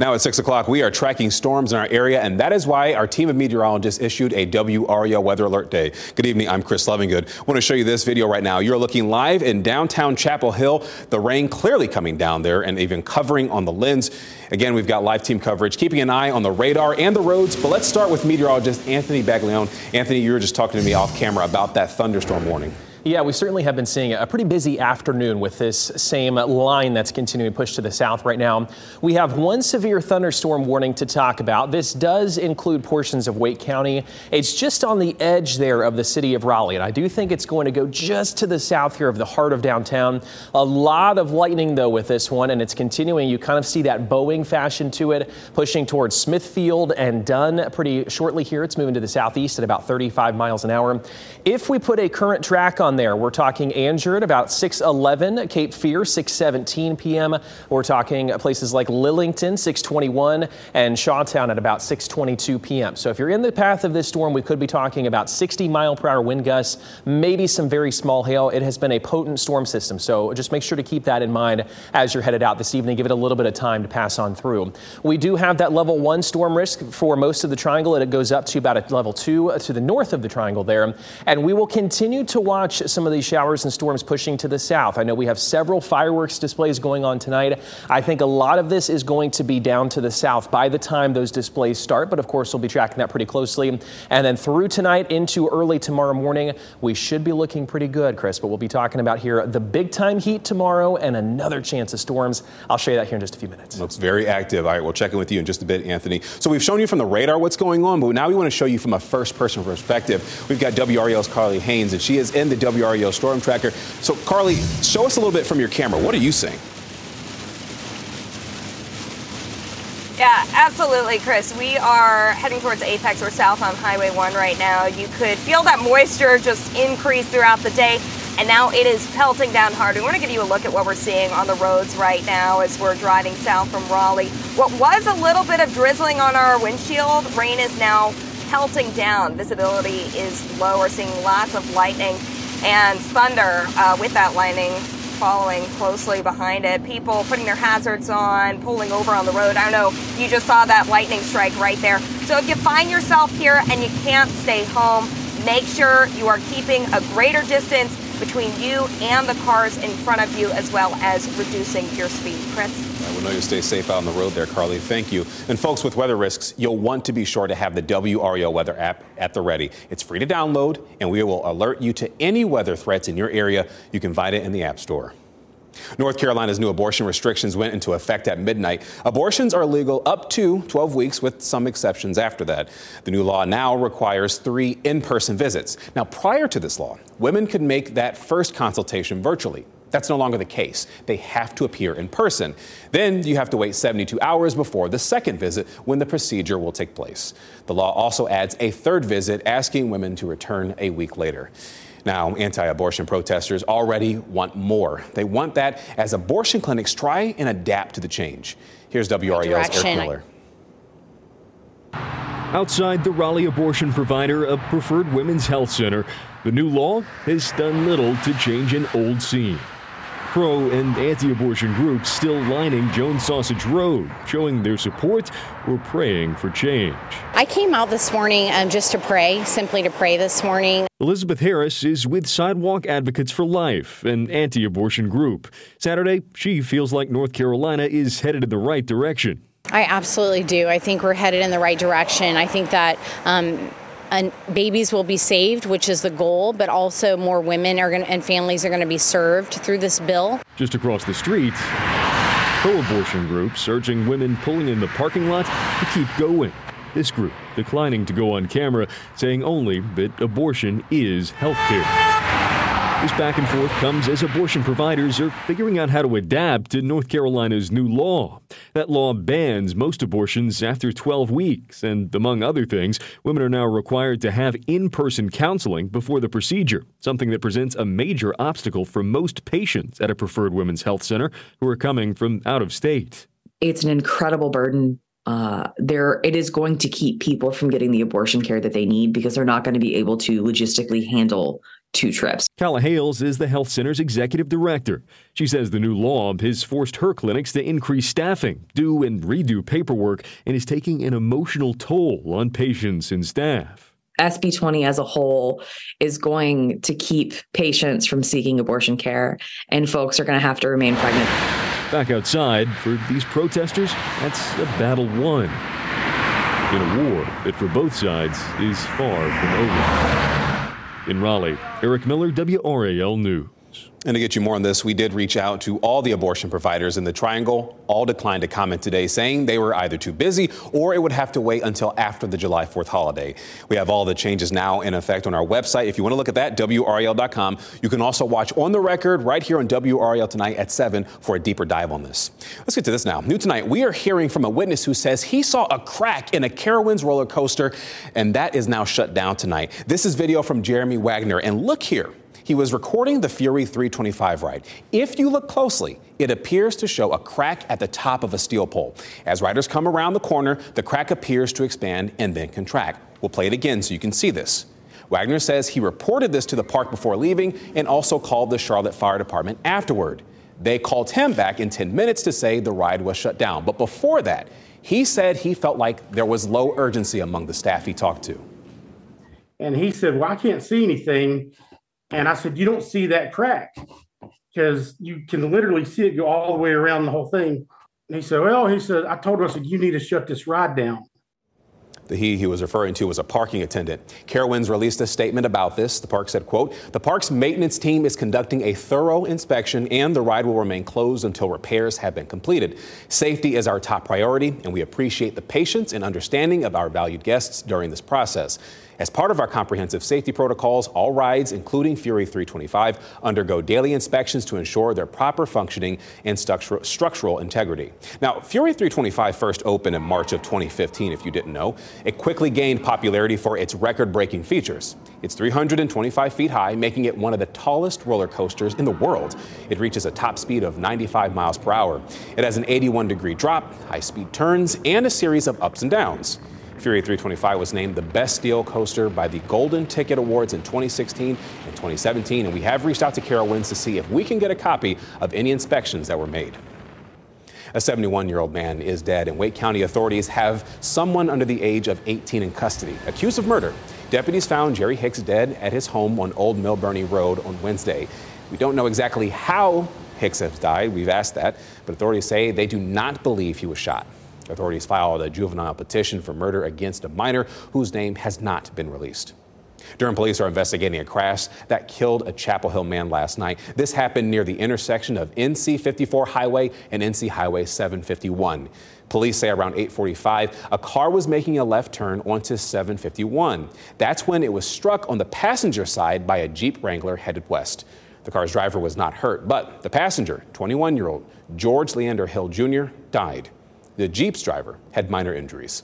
Now at 6 o'clock, we are tracking storms in our area, and that is why our team of meteorologists issued a WRAL Weather Alert Day. Good evening, I'm Chris Lovingood. I want to show you this video right now. You're looking live in downtown Chapel Hill. The rain clearly coming down there and even covering on the lens. Again, we've got live team coverage, keeping an eye on the radar and the roads. But let's start with meteorologist Anthony Baglione. Anthony, you were just talking to me off camera about that thunderstorm warning. Yeah, we certainly have been seeing a pretty busy afternoon with this same line that's continuing to push to the south right now. We have one severe thunderstorm warning to talk about. This does include portions of Wake County. It's just on the edge there of the city of Raleigh, and I do think it's going to go just to the south here of the heart of downtown. A lot of lightning, though, with this one, and it's continuing. You kind of see that bowing fashion to it, pushing towards Smithfield and Dunn pretty shortly here. It's moving to the southeast at about 35 miles an hour. If we put a current track on on there. We're talking Angier at about 611, Cape Fear 617 p.m. We're talking places like Lillington 621 and Shawtown at about 622 p.m. So if you're in the path of this storm, we could be talking about 60 mile per hour wind gusts, maybe some very small hail. It has been a potent storm system, so just make sure to keep that in mind as you're headed out this evening. Give it a little bit of time to pass on through. We do have that level one storm risk for most of the triangle. and It goes up to about a level two to the north of the triangle there, and we will continue to watch some of these showers and storms pushing to the south. I know we have several fireworks displays going on tonight. I think a lot of this is going to be down to the south by the time those displays start, but of course we'll be tracking that pretty closely. And then through tonight into early tomorrow morning, we should be looking pretty good, Chris. But we'll be talking about here the big time heat tomorrow and another chance of storms. I'll show you that here in just a few minutes. Looks very active. All right, we'll check in with you in just a bit, Anthony. So we've shown you from the radar what's going on, but now we want to show you from a first person perspective. We've got WRAL's Carly Haynes, and she is in the WRAL Storm Tracker. So, Carly, show us a little bit from your camera. What are you seeing? Yeah, absolutely, Chris. We are heading towards Apex. We're south on Highway 1 right now. You could feel that moisture just increase throughout the day, and now it is pelting down hard. We want to give you a look at what we're seeing on the roads right now as we're driving south from Raleigh. What was a little bit of drizzling on our windshield, rain is now pelting down. Visibility is low. We're seeing lots of lightning and thunder uh, with that lightning following closely behind it. People putting their hazards on, pulling over on the road. I don't know, you just saw that lightning strike right there. So if you find yourself here and you can't stay home, make sure you are keeping a greater distance between you and the cars in front of you, as well as reducing your speed. Chris? I will know you stay safe out on the road there, Carly. Thank you. And folks, with weather risks, you'll want to be sure to have the WRAL weather app at the ready. It's free to download, and we will alert you to any weather threats in your area. You can find it in the App Store. North Carolina's new abortion restrictions went into effect at midnight. Abortions are legal up to 12 weeks, with some exceptions after that. The new law now requires three in person visits. Now, prior to this law, women could make that first consultation virtually. That's no longer the case. They have to appear in person. Then you have to wait 72 hours before the second visit when the procedure will take place. The law also adds a third visit, asking women to return a week later. Now, anti abortion protesters already want more. They want that as abortion clinics try and adapt to the change. Here's WRAL's Eric Miller. Outside the Raleigh abortion provider, a preferred women's health center, the new law has done little to change an old scene pro and anti abortion groups still lining Jones Sausage Road, showing their support or praying for change. I came out this morning um, just to pray, simply to pray this morning. Elizabeth Harris is with Sidewalk Advocates for Life, an anti abortion group. Saturday, she feels like North Carolina is headed in the right direction. I absolutely do. I think we're headed in the right direction. I think that um, and babies will be saved, which is the goal, but also more women are going and families are going to be served through this bill. Just across the street, pro-abortion groups urging women pulling in the parking lot to keep going. This group declining to go on camera, saying only that abortion is health care. This back and forth comes as abortion providers are figuring out how to adapt to North Carolina's new law. That law bans most abortions after 12 weeks, and among other things, women are now required to have in person counseling before the procedure, something that presents a major obstacle for most patients at a preferred women's health center who are coming from out of state. It's an incredible burden uh, there it is going to keep people from getting the abortion care that they need because they're not going to be able to logistically handle two trips. Calla Hales is the health center's executive director. She says the new law has forced her clinics to increase staffing, do and redo paperwork, and is taking an emotional toll on patients and staff. SB 20 as a whole is going to keep patients from seeking abortion care, and folks are going to have to remain pregnant. Back outside, for these protesters, that's a battle won in a war that for both sides is far from over. In Raleigh, Eric Miller, WRAL News. And to get you more on this, we did reach out to all the abortion providers in the Triangle. All declined to comment today, saying they were either too busy or it would have to wait until after the July 4th holiday. We have all the changes now in effect on our website. If you want to look at that, WRAL.com. You can also watch on the record right here on WRAL tonight at 7 for a deeper dive on this. Let's get to this now. New tonight, we are hearing from a witness who says he saw a crack in a Carowinds roller coaster, and that is now shut down tonight. This is video from Jeremy Wagner, and look here. He was recording the Fury 325 ride. If you look closely, it appears to show a crack at the top of a steel pole. As riders come around the corner, the crack appears to expand and then contract. We'll play it again so you can see this. Wagner says he reported this to the park before leaving and also called the Charlotte Fire Department afterward. They called him back in 10 minutes to say the ride was shut down. But before that, he said he felt like there was low urgency among the staff he talked to. And he said, Well, I can't see anything. And I said, You don't see that crack because you can literally see it go all the way around the whole thing. And he said, Well, he said, I told her, I said, You need to shut this ride down. The he he was referring to was a parking attendant. Carowinds released a statement about this. The park said, quote, the park's maintenance team is conducting a thorough inspection and the ride will remain closed until repairs have been completed. Safety is our top priority and we appreciate the patience and understanding of our valued guests during this process. As part of our comprehensive safety protocols, all rides, including Fury 325, undergo daily inspections to ensure their proper functioning and structural integrity. Now, Fury 325 first opened in March of 2015, if you didn't know. It quickly gained popularity for its record breaking features. It's 325 feet high, making it one of the tallest roller coasters in the world. It reaches a top speed of 95 miles per hour. It has an 81 degree drop, high speed turns, and a series of ups and downs. Fury 325 was named the best steel coaster by the Golden Ticket Awards in 2016 and 2017, and we have reached out to Carowinds to see if we can get a copy of any inspections that were made. A 71 year old man is dead, and Wake County authorities have someone under the age of 18 in custody, accused of murder. Deputies found Jerry Hicks dead at his home on Old Milburnie Road on Wednesday. We don't know exactly how Hicks has died. We've asked that, but authorities say they do not believe he was shot. Authorities filed a juvenile petition for murder against a minor whose name has not been released. Durham police are investigating a crash that killed a Chapel Hill man last night. This happened near the intersection of NC 54 Highway and NC Highway 751. Police say around 845, a car was making a left turn onto 751. That's when it was struck on the passenger side by a Jeep Wrangler headed west. The car's driver was not hurt, but the passenger, 21 year old George Leander Hill Jr., died. The Jeep's driver had minor injuries.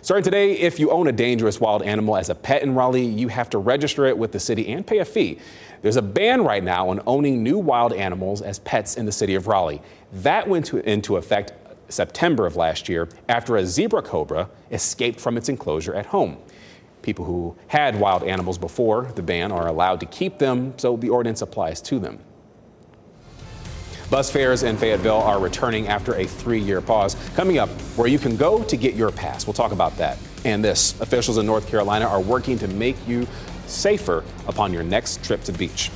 Starting today, if you own a dangerous wild animal as a pet in Raleigh, you have to register it with the city and pay a fee. There's a ban right now on owning new wild animals as pets in the city of Raleigh. That went to, into effect September of last year after a zebra cobra escaped from its enclosure at home. People who had wild animals before the ban are allowed to keep them, so the ordinance applies to them. Bus fares in Fayetteville are returning after a three year pause. Coming up, where you can go to get your pass. We'll talk about that. And this officials in North Carolina are working to make you safer upon your next trip to beach.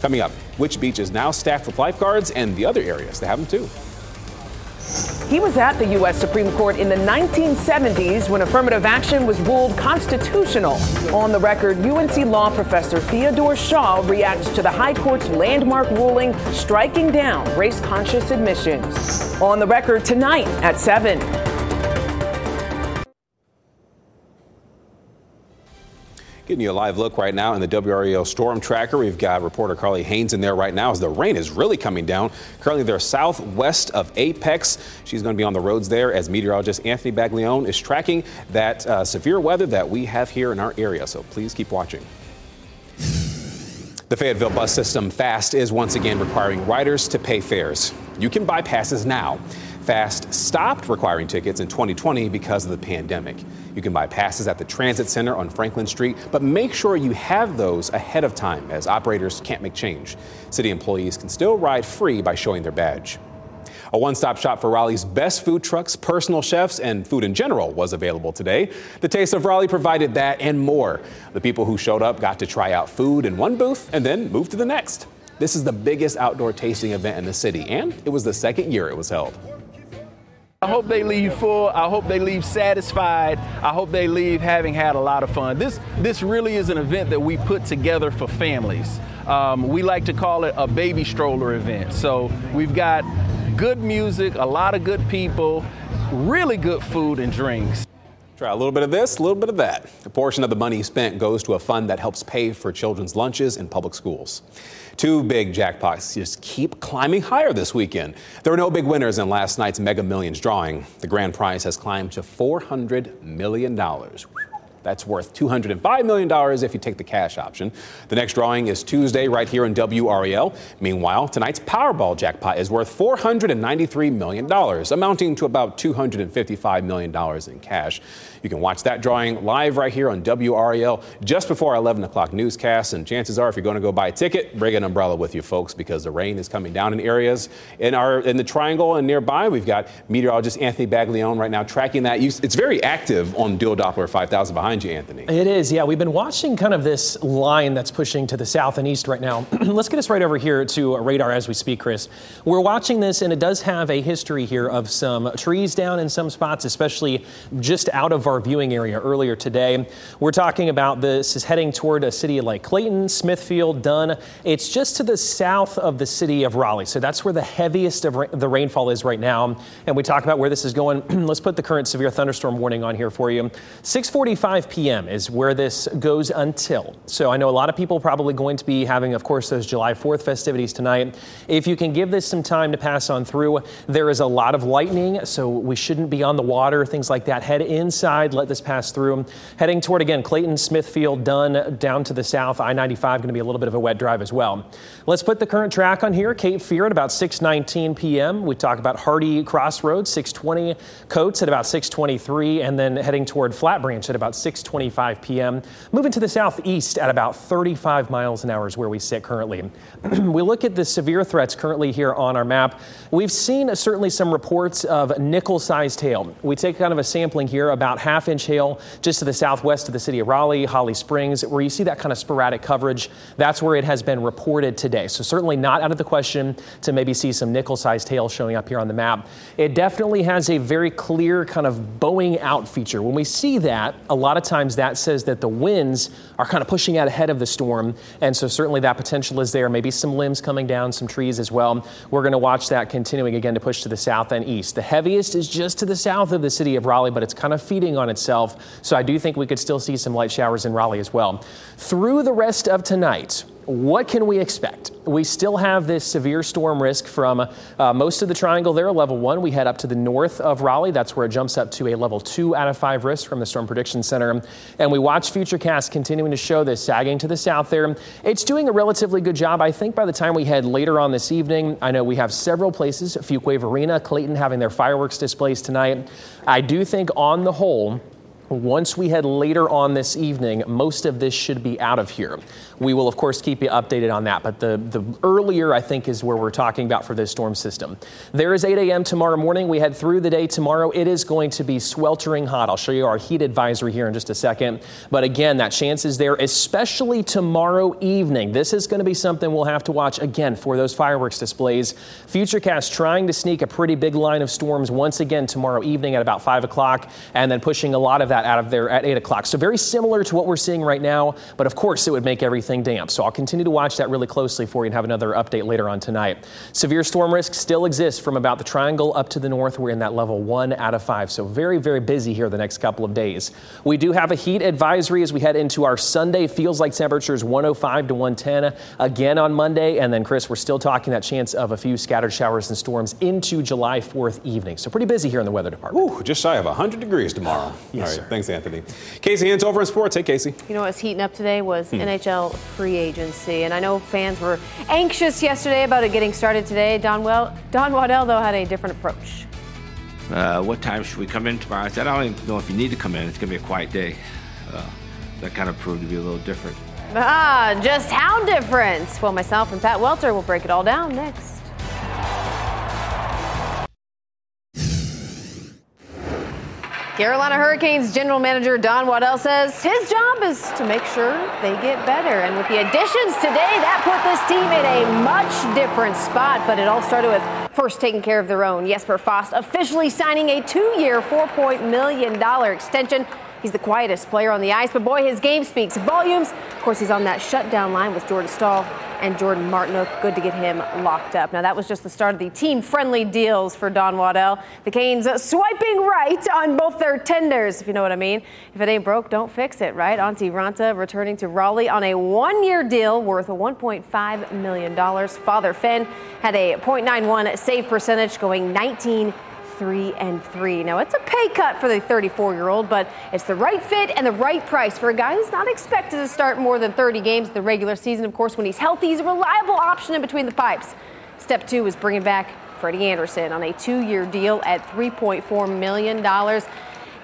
Coming up, which beach is now staffed with lifeguards and the other areas that have them too. He was at the U.S. Supreme Court in the 1970s when affirmative action was ruled constitutional. On the record, UNC law professor Theodore Shaw reacts to the High Court's landmark ruling striking down race conscious admissions. On the record tonight at 7. Getting you a live look right now in the WRAL storm tracker. We've got reporter Carly Haynes in there right now as the rain is really coming down. Currently, they're southwest of Apex. She's going to be on the roads there as meteorologist Anthony Baglione is tracking that uh, severe weather that we have here in our area. So please keep watching. The Fayetteville bus system FAST is once again requiring riders to pay fares. You can buy passes now. FAST stopped requiring tickets in 2020 because of the pandemic. You can buy passes at the Transit Center on Franklin Street, but make sure you have those ahead of time as operators can't make change. City employees can still ride free by showing their badge. A one stop shop for Raleigh's best food trucks, personal chefs, and food in general was available today. The Taste of Raleigh provided that and more. The people who showed up got to try out food in one booth and then move to the next. This is the biggest outdoor tasting event in the city, and it was the second year it was held. I hope they leave full. I hope they leave satisfied. I hope they leave having had a lot of fun. This this really is an event that we put together for families. Um, we like to call it a baby stroller event. So we've got good music, a lot of good people, really good food and drinks. Try a little bit of this, a little bit of that. A portion of the money spent goes to a fund that helps pay for children's lunches in public schools. Two big jackpots just keep climbing higher this weekend. There were no big winners in last night's Mega Millions drawing. The grand prize has climbed to $400 million. That's worth $205 million if you take the cash option. The next drawing is Tuesday right here in WRAL. Meanwhile, tonight's Powerball jackpot is worth $493 million, amounting to about $255 million in cash. You can watch that drawing live right here on WRAL just before our 11 o'clock newscast. And chances are, if you're going to go buy a ticket, bring an umbrella with you, folks, because the rain is coming down in areas in our in the triangle and nearby. We've got meteorologist Anthony Baglione right now tracking that. It's very active on Dual Doppler 5000 behind you, Anthony. It is, yeah. We've been watching kind of this line that's pushing to the south and east right now. Let's get us right over here to a radar as we speak, Chris. We're watching this, and it does have a history here of some trees down in some spots, especially just out of our viewing area earlier today. We're talking about this is heading toward a city like Clayton, Smithfield, Dunn. It's just to the south of the city of Raleigh. So that's where the heaviest of ra- the rainfall is right now. And we talk about where this is going. Let's put the current severe thunderstorm warning on here for you. 6:45 p.m. is where this goes until. So I know a lot of people probably going to be having, of course, those July 4th festivities tonight. If you can give this some time to pass on through, there is a lot of lightning, so we shouldn't be on the water, things like that. Head inside, let this pass through. Heading toward again Clayton, Smithfield, Dunn, down to the south. I-95 going to be a little bit of a wet drive as well. Let's put the current track on here. Cape Fear at about 6:19 p.m. We talk about Hardy Crossroads, 620. Coats at about 6:23, and then heading toward Flat Branch at about 6:25 p.m. Moving to the southeast at about 35 miles an hour is where we sit currently. we look at the severe threats currently here on our map. We've seen certainly some reports of nickel-sized hail. We take kind of a sampling here, about half-inch hail just to the southwest of the city of Raleigh, Holly Springs, where you see that kind of sporadic coverage. That's where it has been reported today. So certainly not out of the question to maybe see some nickel-sized hail showing up here on the map. It definitely has a very clear kind of bowing out feature. When we see that, a lot of times that says that the winds are kind of pushing out ahead of the storm, and so certainly that potential is there. Maybe some limbs coming down, some trees as well. We're going to watch that continuing again to push to the south and east. The heaviest is just to the south of the city of Raleigh, but it's kind of feeding on itself. So I do think we could still see some light showers in Raleigh as well. Through the rest of tonight, what can we expect? We still have this severe storm risk from uh, most of the triangle there, level one. We head up to the north of Raleigh. That's where it jumps up to a level two out of five risk from the Storm Prediction Center. And we watch Futurecast continuing to show this sagging to the south there. It's doing a relatively good job. I think by the time we head later on this evening, I know we have several places, Fuquay-Varina, Clayton having their fireworks displays tonight. I do think on the whole, once we head later on this evening, most of this should be out of here. We will, of course, keep you updated on that, but the, the earlier, I think, is where we're talking about for this storm system. There is 8 a.m. tomorrow morning. We head through the day tomorrow. It is going to be sweltering hot. I'll show you our heat advisory here in just a second. But again, that chance is there, especially tomorrow evening. This is going to be something we'll have to watch again for those fireworks displays. Futurecast trying to sneak a pretty big line of storms once again tomorrow evening at about 5 o'clock, and then pushing a lot of that that out of there at 8 o'clock. So very similar to what we're seeing right now, but of course it would make everything damp. So I'll continue to watch that really closely for you and have another update later on tonight. Severe storm risk still exists from about the triangle up to the north. We're in that level one out of five. So very, very busy here the next couple of days. We do have a heat advisory as we head into our Sunday. Feels like temperatures 105 to 110 again on Monday. And then, Chris, we're still talking that chance of a few scattered showers and storms into July 4th evening. So pretty busy here in the weather department. Ooh, just shy of 100 degrees tomorrow. Yes, right, sir. Thanks, Anthony. Casey Hens over in sports. Hey, Casey. You know what's heating up today was Hmm. NHL free agency, and I know fans were anxious yesterday about it getting started today. Don well, Don Waddell though had a different approach. uh, what time should we come in tomorrow? I said, I don't even know if you need to come in. It's going to be a quiet day. Uh, that kind of proved to be a little different. Ah, just how different? Well, myself and Pat Welter will break it all down next. Carolina Hurricanes general manager Don Waddell says his job is to make sure they get better. And with the additions today, that put this team in a much different spot. But it all started with first taking care of their own. Jesper Fast officially signing a two-year, $4 million extension. He's the quietest player on the ice, but boy, his game speaks volumes. Of course, he's on that shutdown line with Jordan Staal and Jordan Martinook. Oh, good to get him locked up. Now, that was just the start of the team friendly deals for Don Waddell. The Canes swiping right on both their tenders, if you know what I mean. If it ain't broke, don't fix it, right? Antti Raanta returning to Raleigh on a one year deal worth $1.5 million. Father Finn had a .91 save percentage going 19 three and three. Now it's a pay cut for the 34 year old, but it's the right fit and the right price for a guy who's not expected to start more than 30 games the regular season. Of course, when he's healthy, he's a reliable option in between the pipes. Step two is bringing back Freddie Andersen on a two year deal at $3.4 million.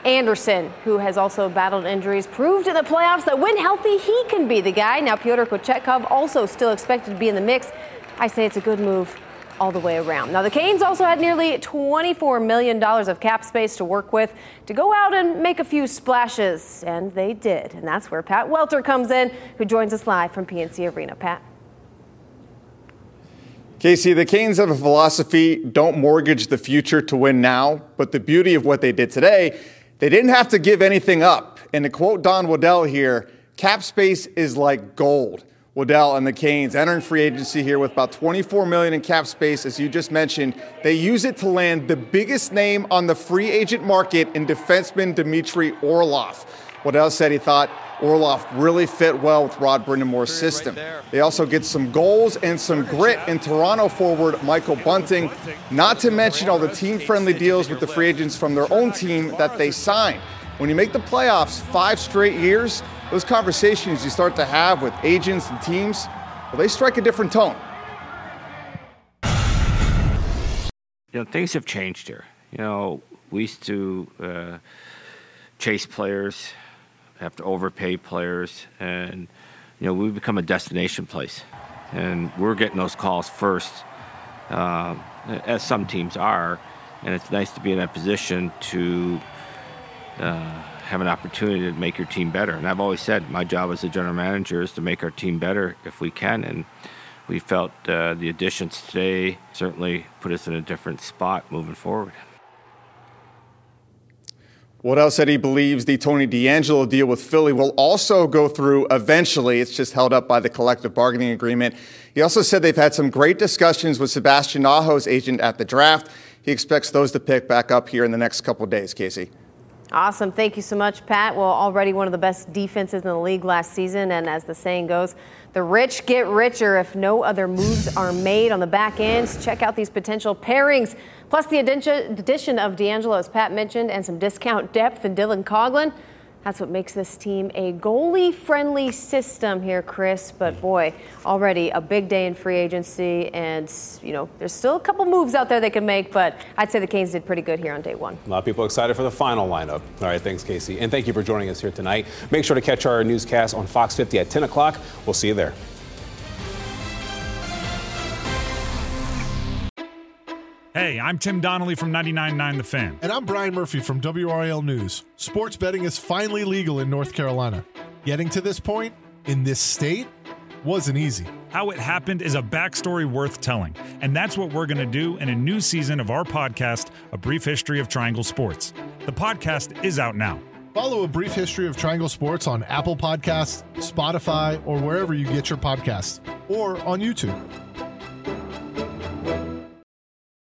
Andersen, who has also battled injuries, proved in the playoffs that when healthy, he can be the guy. Now, Pyotr Kochetkov also still expected to be in the mix. I say it's a good move all the way around. Now, the Canes also had nearly $24 million of cap space to work with to go out and make a few splashes, and they did. And that's where Pat Welter comes in, who joins us live from PNC Arena. Pat. Casey, the Canes have a philosophy don't mortgage the future to win now. But the beauty of what they did today, they didn't have to give anything up. And to quote Don Waddell here, cap space is like gold. Waddell and the Canes entering free agency here with about 24 million in cap space, as you just mentioned. They use it to land the biggest name on the free agent market in defenseman Dmitry Orlov. Waddell said he thought Orlov really fit well with Rod Brind'Amour's system. They also get some goals and some grit in Toronto forward Michael Bunting, not to mention all the team-friendly deals with the free agents from their own team that they signed. When you make the playoffs five straight years, those conversations you start to have with agents and teams, well, they strike a different tone. You know, things have changed here. You know, we used to uh, chase players, have to overpay players, and you know, we've become a destination place, and we're getting those calls first, uh, as some teams are, and it's nice to be in that position to uh, have an opportunity to make your team better. And I've always said my job as a general manager is to make our team better if we can, and we felt uh, the additions today certainly put us in a different spot moving forward. Waddell said he believes the Tony DeAngelo deal with Philly will also go through eventually. It's just held up by the collective bargaining agreement. He also said they've had some great discussions with Sebastian Aho's agent at the draft. He expects those to pick back up here in the next couple days, Casey. Awesome. Thank you so much, Pat. Well, already one of the best defenses in the league last season. And as the saying goes, the rich get richer if no other moves are made on the back end. Check out these potential pairings. Plus, the addition of DeAngelo, as Pat mentioned, and some discount depth in Dylan Coghlan. That's what makes this team a goalie friendly system here, Chris. But boy, already a big day in free agency. And, you know, there's still a couple moves out there they can make, but I'd say the Canes did pretty good here on day one. A lot of people excited for the final lineup. All right, thanks, Casey. And thank you for joining us here tonight. Make sure to catch our newscast on Fox 50 at 10 o'clock. We'll see you there. Hey, I'm Tim Donnelly from 99.9 The Fan. And I'm Brian Murphy from WRAL News. Sports betting is finally legal in North Carolina. Getting to this point, in this state, wasn't easy. How it happened is a backstory worth telling, and that's what we're going to do in a new season of our podcast, A Brief History of Triangle Sports. The podcast is out now. Follow a brief history of Triangle Sports on Apple Podcasts, Spotify, or wherever you get your podcasts, or on YouTube.